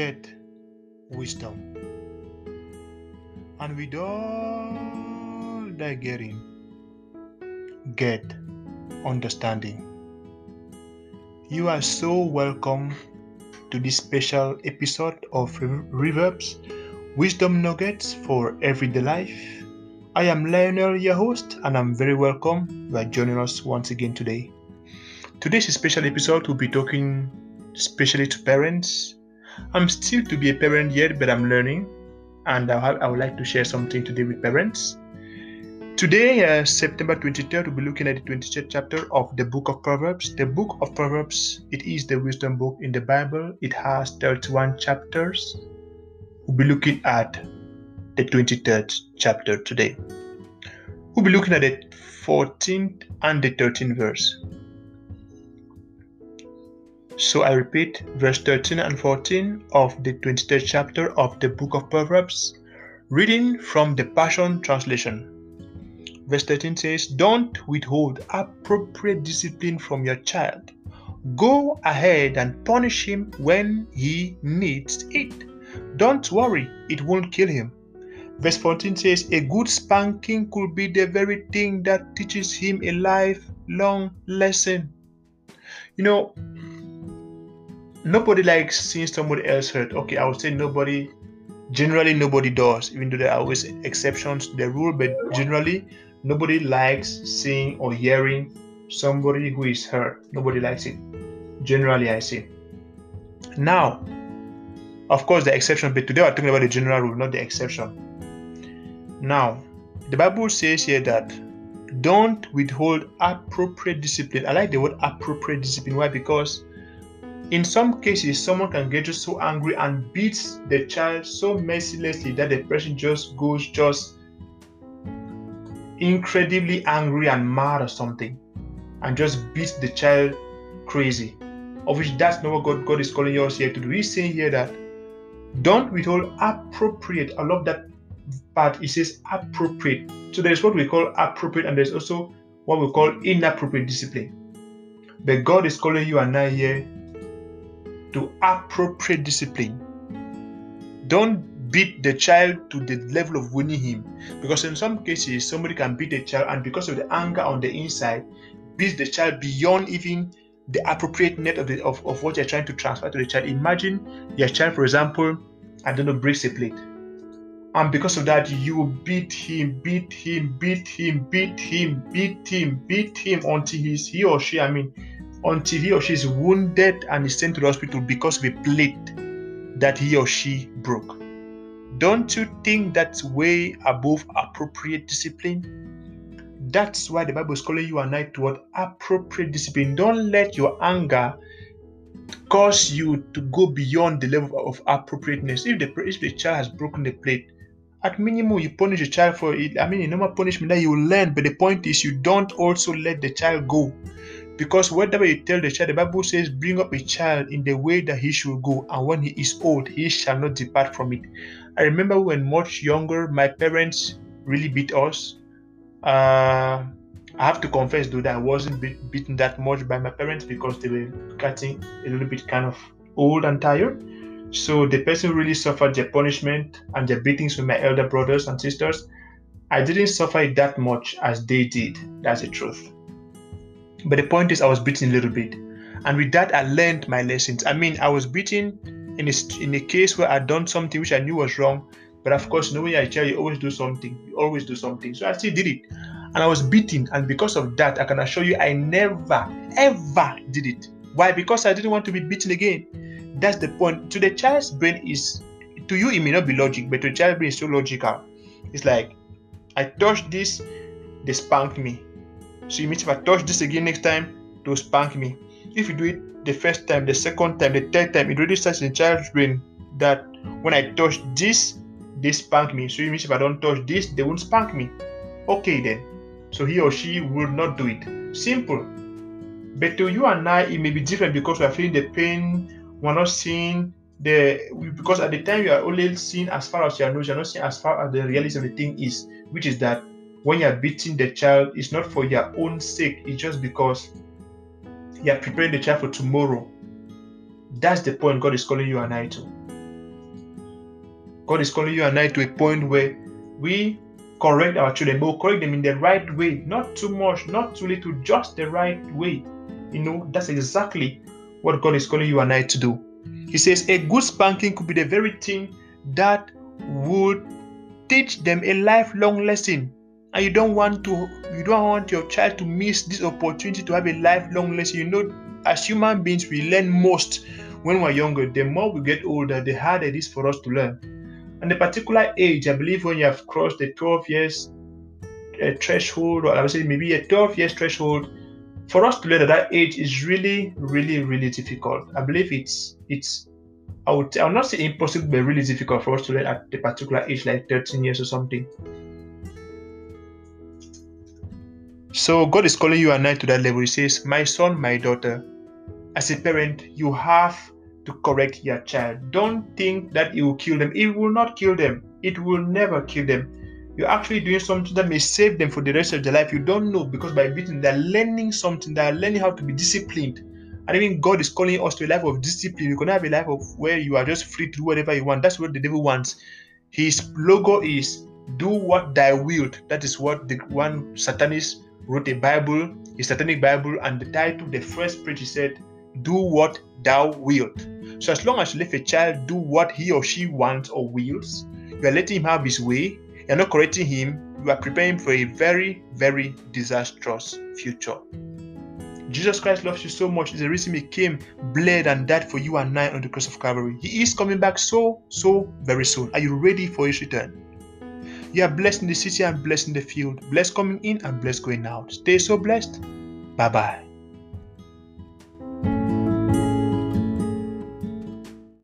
get wisdom. And with all that getting, get understanding. You are so welcome to this special episode of Proverbs Wisdom Nuggets for Everyday Life. I am Lionel, your host, and I'm very welcome you are joining us once again today. Today's special episode will be talking especially to parents. I'm still to be a parent yet, but I'm learning, and I, I would like to share something today with parents. Today, uh, September 23rd, we'll be looking at the 23rd chapter of the book of Proverbs. The book of Proverbs, it is the wisdom book in the Bible. It has 31 chapters. We'll be looking at the 23rd chapter today. We'll be looking at the 14th and the 13th verse. So I repeat, verse 13 and 14 of the 23rd chapter of the book of Proverbs, reading from the Passion Translation. Verse 13 says, Don't withhold appropriate discipline from your child. Go ahead and punish him when he needs it. Don't worry, it won't kill him. Verse 14 says, A good spanking could be the very thing that teaches him a lifelong lesson. You know, nobody likes seeing somebody else hurt. Okay, I would say nobody, generally, nobody does, even though there are always exceptions to the rule, but generally, nobody likes seeing or hearing somebody who is hurt. Nobody likes it. Generally, I say. Now, of course, the exception, but today we're talking about the general rule, not the exception. Now, the Bible says here that don't withhold appropriate discipline. I like the word appropriate discipline. Why? Because in some cases, someone can get so angry and beats the child so mercilessly that the person just goes just incredibly angry and mad or something and just beats the child crazy. Of which that's not what God, God is calling us here to do. He's saying here that don't withhold appropriate. I love that part. It says appropriate. So there's what we call appropriate, and there's also what we call inappropriate discipline. But God is calling you and I here to appropriate discipline. Don't beat the child to the level of winning him. Because in some cases, somebody can beat the child, and because of the anger on the inside, beat the child beyond even the appropriate net of, the, of, of what you're trying to transfer to the child. Imagine your child, for example, I don't know, breaks a plate. And because of that, you beat him, beat him, beat him, beat him, beat him, beat him until he's he or she, I mean, until he or she is wounded and is sent to the hospital because of a plate that he or she broke. Don't you think that's way above appropriate discipline? That's why the Bible is calling you and I toward appropriate discipline. Don't let your anger cause you to go beyond the level of appropriateness. If the if the child has broken the plate, at minimum you punish the child for it. I mean, a normal punishment that you learn, but the point is you don't also let the child go. Because whatever you tell the child, the Bible says, bring up a child in the way that he should go, and when he is old, he shall not depart from it. I remember when much younger, my parents really beat us. Uh, I have to confess though that I wasn't beat, beaten that much by my parents because they were getting a little bit kind of old and tired. So the person really suffered the punishment and the beatings with my elder brothers and sisters. I didn't suffer it that much as they did. That's the truth. But the point is, I was beaten a little bit, and with that, I learned my lessons. I mean, I was beaten in a, in a case where I'd done something which I knew was wrong, but of course, knowing I tell you always do something, you always do something. So I still did it, and I was beaten, and because of that, I can assure you, I never ever did it. Why? Because I didn't want to be beaten again. That's the point. To the child's brain is, to you it may not be logic, but to the child's brain is so logical. It's like, I touched this, they spanked me. So it means if I touch this again next time, they'll spank me. If you do it the first time, the second time, the third time, it really starts in the child's brain that when I touch this, they spank me. So it means if I don't touch this, they won't spank me. Okay then. So he or she will not do it. Simple. But to you and I, it may be different because we are feeling the pain. We're not seeing the because at the time you are only seeing as far as your nose, you're not seeing as far as the reality of the thing is, which is that when you're beating the child, it's not for your own sake, it's just because you're preparing the child for tomorrow. That's the point God is calling you and I to. God is calling you and I to a point where we correct our children, but we'll correct them in the right way, not too much, not too little, just the right way. You know, that's exactly what God is calling you and I to do. He says a good spanking could be the very thing that would teach them a lifelong lesson. And you don't want to you don't want your child to miss this opportunity to have a lifelong lesson. You know, as human beings, we learn most when we're younger. The more we get older, the harder it is for us to learn. And the particular age, I believe when you have crossed the 12 years uh, threshold, or I would say maybe a 12 years threshold, for us to learn at that age is really, really, really difficult. I believe it's it's I would I would not say impossible, but really difficult for us to learn at the particular age, like 13 years or something. So God is calling you and I to that level. He says, My son, my daughter, as a parent, you have to correct your child. Don't think that it will kill them. It will not kill them. It will never kill them. You're actually doing something that may save them for the rest of their life. You don't know because by beating, they're learning something. They're learning how to be disciplined. And even God is calling us to a life of discipline. You're gonna have a life of where you are just free to do whatever you want. That's what the devil wants. His logo is do what thy wilt. That is what the one satanist wrote a Bible, a satanic Bible, and the title, the first page, he said, Do what thou wilt. So as long as you let a child do what he or she wants or wills, you are letting him have his way, you're not correcting him, you are preparing for a very, very disastrous future. Jesus Christ loves you so much. It's the reason He came, bled, and died for you and I on the cross of Calvary. He is coming back so, so very soon. Are you ready for His return? You are blessed in the city and blessed in the field, blessed coming in and blessed going out. Stay so blessed. Bye bye.